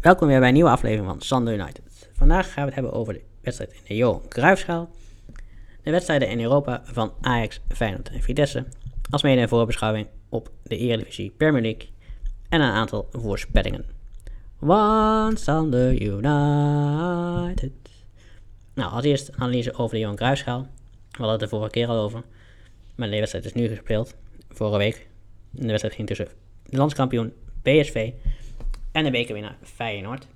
Welkom weer bij een nieuwe aflevering van Sander United. Vandaag gaan we het hebben over de wedstrijd in de Johan Cruijffschaal. De wedstrijden in Europa van Ajax, Feyenoord en Vitesse. Als mede een voorbeschouwing op de Eredivisie Premier League. En een aantal voorspellingen. One Sander United. Nou, als eerst een analyse over de Johan Cruijffschaal. We hadden het de vorige keer al over. Maar de wedstrijd is nu gespeeld. Vorige week. De wedstrijd ging tussen de landskampioen PSV en de bekerwinnaar Feyenoord.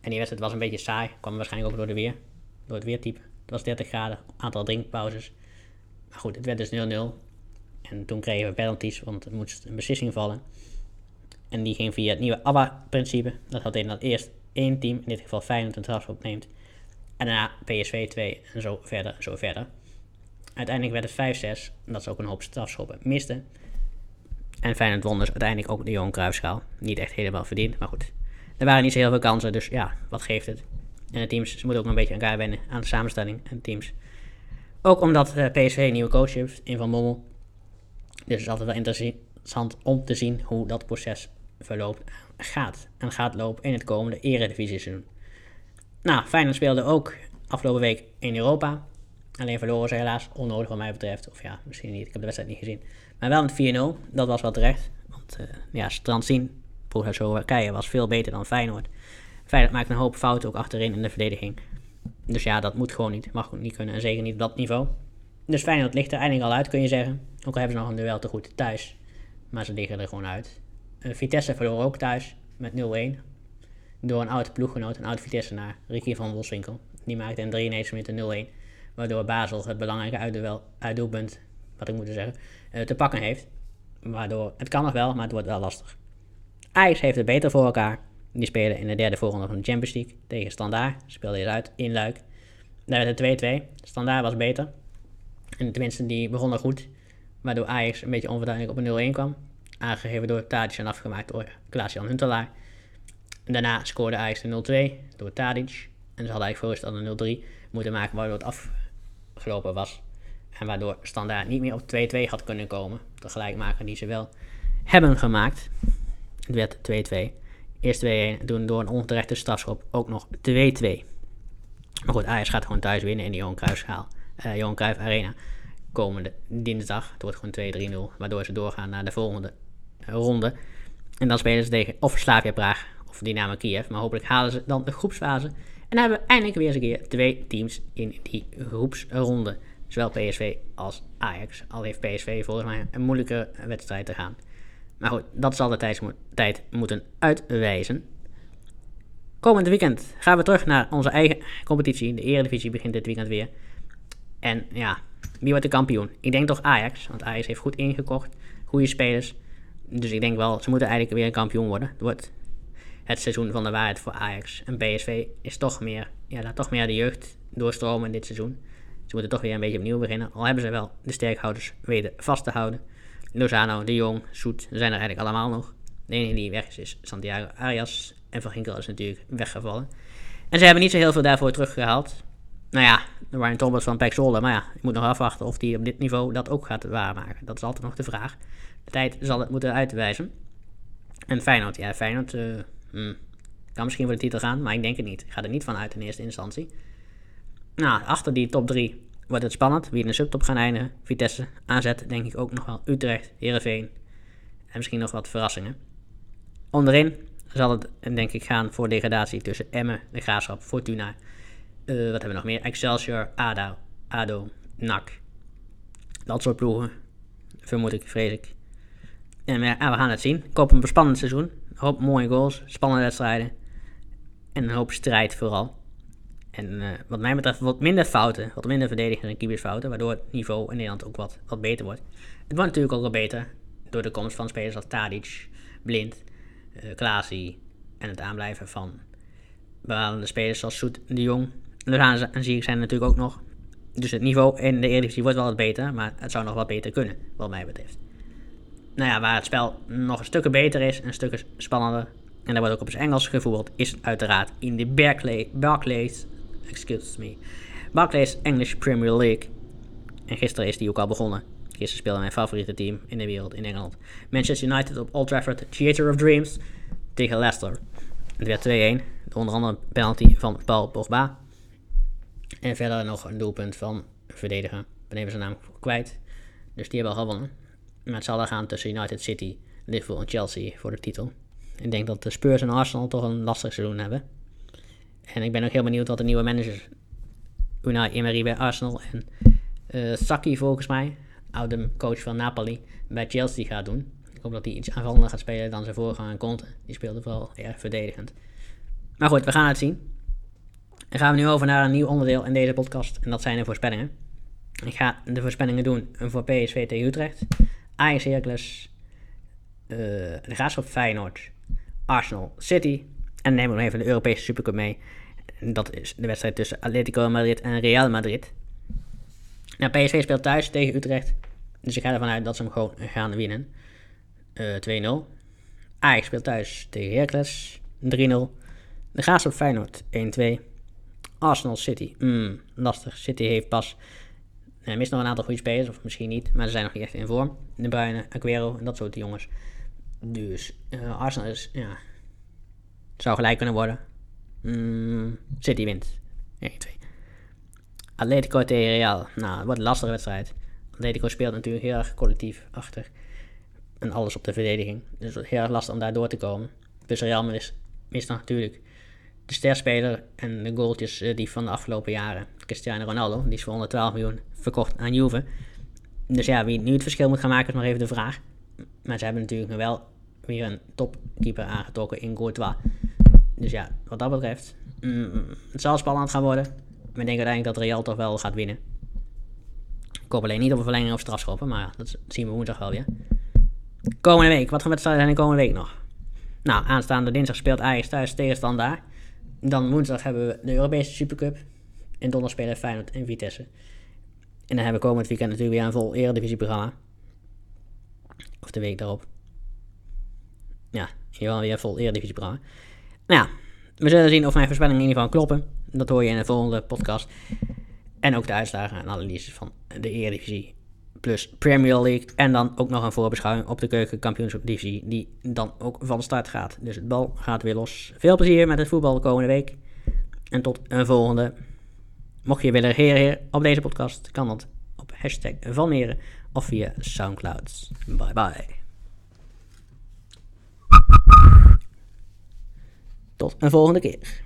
En die wedstrijd was een beetje saai. Kwam waarschijnlijk ook door, de weer, door het weertype. Het was 30 graden, aantal drinkpauzes. Maar goed, het werd dus 0-0. En toen kregen we penalties, want er moest een beslissing vallen. En die ging via het nieuwe ABBA-principe. Dat in dat eerst één team, in dit geval Feyenoord, een strafschop neemt. En daarna PSV 2 en zo verder, zo verder. Uiteindelijk werd het 5-6, dat ze ook een hoop strafschoppen misten. En Feyenoord won dus uiteindelijk ook de Johan Cruijffschaal. Niet echt helemaal verdiend, maar goed. Er waren niet zo heel veel kansen, dus ja, wat geeft het? En de teams moeten ook nog een beetje aan elkaar wennen aan de samenstelling en teams. Ook omdat uh, PSV een nieuwe coach heeft, in Van Mommel. Dus het is altijd wel interessant om te zien hoe dat proces verloopt gaat. En gaat lopen in het komende eredivisie seizoen. Nou, Feyenoord speelde ook afgelopen week in Europa. Alleen verloren ze helaas, onnodig wat mij betreft. Of ja, misschien niet, ik heb de wedstrijd niet gezien. Maar wel met 4-0, dat was wel terecht. Want uh, ja, Strandzien, Slowakije, was veel beter dan Feyenoord. Feyenoord maakt een hoop fouten ook achterin in de verdediging. Dus ja, dat moet gewoon niet. Mag niet kunnen, en zeker niet op dat niveau. Dus Feyenoord ligt er eindelijk al uit, kun je zeggen. Ook al hebben ze nog een duel te goed thuis. Maar ze liggen er gewoon uit. Uh, Vitesse verloor ook thuis met 0-1. Door een oude ploeggenoot, een oude Vitesse naar Ricky van Wolfswinkel. Die maakte in 93 minuten 0-1. Waardoor Basel het belangrijke uitdoelpunt, wat ik moet zeggen, uh, te pakken heeft. Waardoor, het kan nog wel, maar het wordt wel lastig. Ajax heeft het beter voor elkaar. Die spelen in de derde voorronde van de Champions League tegen Standaard. Speelde je uit in Luik. Daar werd het 2-2. Standaard was beter. En tenminste, die begonnen goed. Waardoor Ajax een beetje onverduidelijk op een 0-1 kwam. Aangegeven door Tadic en afgemaakt door Klaas-Jan Huntelaar. Daarna scoorde Ajax de 0-2 door Tadic. En ze hadden eigenlijk voorrust al een 0-3 moeten maken, waardoor het afgelopen was. En waardoor Standaard niet meer op 2-2 had kunnen komen. De gelijkmaker die ze wel hebben gemaakt. Het werd 2-2. Eerst 2-1, toen door een onterechte strafschop ook nog 2-2. Maar goed, Ajax gaat gewoon thuis winnen in de Johan Cruijffschaal. Uh, Johan Cruijff Arena. Komende dinsdag. Het wordt gewoon 2-3-0. Waardoor ze doorgaan naar de volgende ronde. En dan spelen ze tegen of Slavia Praag of Dynamo Kiev. Maar hopelijk halen ze dan de groepsfase. En hebben we eindelijk weer eens een keer twee teams in die groepsronde. Zowel PSV als Ajax. Al heeft PSV volgens mij een moeilijke wedstrijd te gaan. Maar goed, dat zal de tijd, tijd moeten uitwijzen. Komend weekend gaan we terug naar onze eigen competitie. De Eredivisie begint dit weekend weer. En ja, wie wordt de kampioen? Ik denk toch Ajax, want Ajax heeft goed ingekocht. Goede spelers. Dus ik denk wel, ze moeten eigenlijk weer een kampioen worden. Het wordt het seizoen van de waarheid voor Ajax. En PSV is toch meer, ja, laat toch meer de jeugd doorstromen dit seizoen. Ze moeten toch weer een beetje opnieuw beginnen. Al hebben ze wel de sterkhouders weten vast te houden. Lozano, De Jong, Soet zijn er eigenlijk allemaal nog. De enige die weg is, is Santiago Arias. En Van Ginkel is natuurlijk weggevallen. En ze hebben niet zo heel veel daarvoor teruggehaald. Nou ja, Ryan Thomas van Pek. Maar ja, je moet nog afwachten of hij op dit niveau dat ook gaat waarmaken. Dat is altijd nog de vraag. De tijd zal het moeten uitwijzen. En Feyenoord, ja, Feyenoord uh, hmm, kan misschien voor de titel gaan, maar ik denk het niet. Ik ga er niet van uit in eerste instantie. Nou, achter die top 3 wordt het spannend. Wie in de subtop gaan eindigen. Vitesse, AZ, denk ik ook nog wel. Utrecht, Heerenveen. En misschien nog wat verrassingen. Onderin zal het denk ik gaan voor degradatie tussen Emmen, de Graafschap, Fortuna. Uh, wat hebben we nog meer? Excelsior, ADO, ADO, NAC. Dat soort ploegen. Vermoed ik, vrees ik. En ja, we gaan het zien. Ik hoop een spannend seizoen. Hoop mooie goals, spannende wedstrijden. En een hoop strijd vooral. En uh, wat mij betreft wat minder fouten, wat minder verdedigers en keepersfouten, waardoor het niveau in Nederland ook wat, wat beter wordt. Het wordt natuurlijk ook wel beter door de komst van spelers als Tadic, Blind, uh, Klaasie en het aanblijven van bepaalde spelers zoals Soet de Jong. En en zie ik zijn natuurlijk ook nog. Dus het niveau in de Eredivisie wordt wel wat beter, maar het zou nog wat beter kunnen, wat mij betreft. Nou ja, waar het spel nog een stukje beter is, een stukje spannender, en daar wordt ook op zijn Engels gevoerd, is uiteraard in de Barclay, Barclays excuse me, Barclays English Premier League. En gisteren is die ook al begonnen. Gisteren speelde mijn favoriete team in de wereld in Engeland. Manchester United op Old Trafford, Theater of Dreams, tegen Leicester. Het werd 2-1. Onder andere een penalty van Paul Pogba. En verder nog een doelpunt van verdediger. Ik ben even zijn naam kwijt. Dus die hebben al gewonnen. Maar het zal gaan tussen United City, Liverpool en Chelsea voor de titel. Ik denk dat de Spurs en Arsenal toch een lastig seizoen hebben. En ik ben ook heel benieuwd wat de nieuwe manager Unai Emery bij Arsenal en uh, Saki volgens mij, oude coach van Napoli, bij Chelsea gaat doen. Ik hoop dat hij iets aanvallender gaat spelen dan zijn voorganger Conte. Die speelde vooral erg verdedigend. Maar goed, we gaan het zien. Dan gaan we nu over naar een nieuw onderdeel in deze podcast. En dat zijn de voorspellingen. Ik ga de voorspellingen doen voor PSV tegen Utrecht. Ajax Hercules. Uh, de Graafschap Feyenoord. Arsenal City. En we nog even de Europese Supercup mee. Dat is de wedstrijd tussen Atletico Madrid en Real Madrid. Nou, PSV speelt thuis tegen Utrecht. Dus ik ga ervan uit dat ze hem gewoon gaan winnen. Uh, 2-0. Ajax speelt thuis tegen Hercules. 3-0. De Graafschap Feyenoord 1-2. Arsenal City. Mm, lastig. City heeft pas... Er mist nog een aantal goede spelers, of misschien niet. Maar ze zijn nog niet echt in vorm. De Bruyne, Aguero en dat soort jongens. Dus uh, Arsenal is... Ja, zou gelijk kunnen worden. Mm, City wint. 1-2. Atletico tegen Real. Nou, het wordt een lastige wedstrijd. Atletico speelt natuurlijk heel erg collectief achter. En alles op de verdediging. Dus het wordt heel erg lastig om daar door te komen. Dus Real mist, mist natuurlijk de sterspeler en de goaltjes uh, die van de afgelopen jaren. Cristiano Ronaldo, die is voor 112 miljoen verkocht aan Juve. Dus ja, wie nu het verschil moet gaan maken is nog even de vraag. Maar ze hebben natuurlijk wel weer een topkeeper aangetrokken in Courtois. Dus ja, wat dat betreft, mm, het zal spannend gaan worden. Maar ik denk uiteindelijk dat Real toch wel gaat winnen. Ik hoop alleen niet op een verlenging of strafschoppen, maar dat zien we woensdag wel weer. Komende week, wat voor wedstrijden zijn er komende week nog? Nou, aanstaande dinsdag speelt Ajax thuis tegen daar. Dan woensdag hebben we de Europese Supercup. En donderdag spelen Feyenoord en Vitesse. En dan hebben we komend weekend natuurlijk weer een vol eredivisieprogramma. Of de week daarop. Ja, hier weer een vol eredivisieprogramma. Nou ja, we zullen zien of mijn voorspellingen in ieder geval kloppen. Dat hoor je in de volgende podcast. En ook de uitslagen en analyses van de Eredivisie plus Premier League. En dan ook nog een voorbeschouwing op de keukenkampioenschap-divisie die dan ook van start gaat. Dus het bal gaat weer los. Veel plezier met het voetbal de komende week. En tot een volgende. Mocht je willen reageren op deze podcast, kan dat op hashtag Valmeren of via Soundcloud. Bye bye. Tot een volgende keer.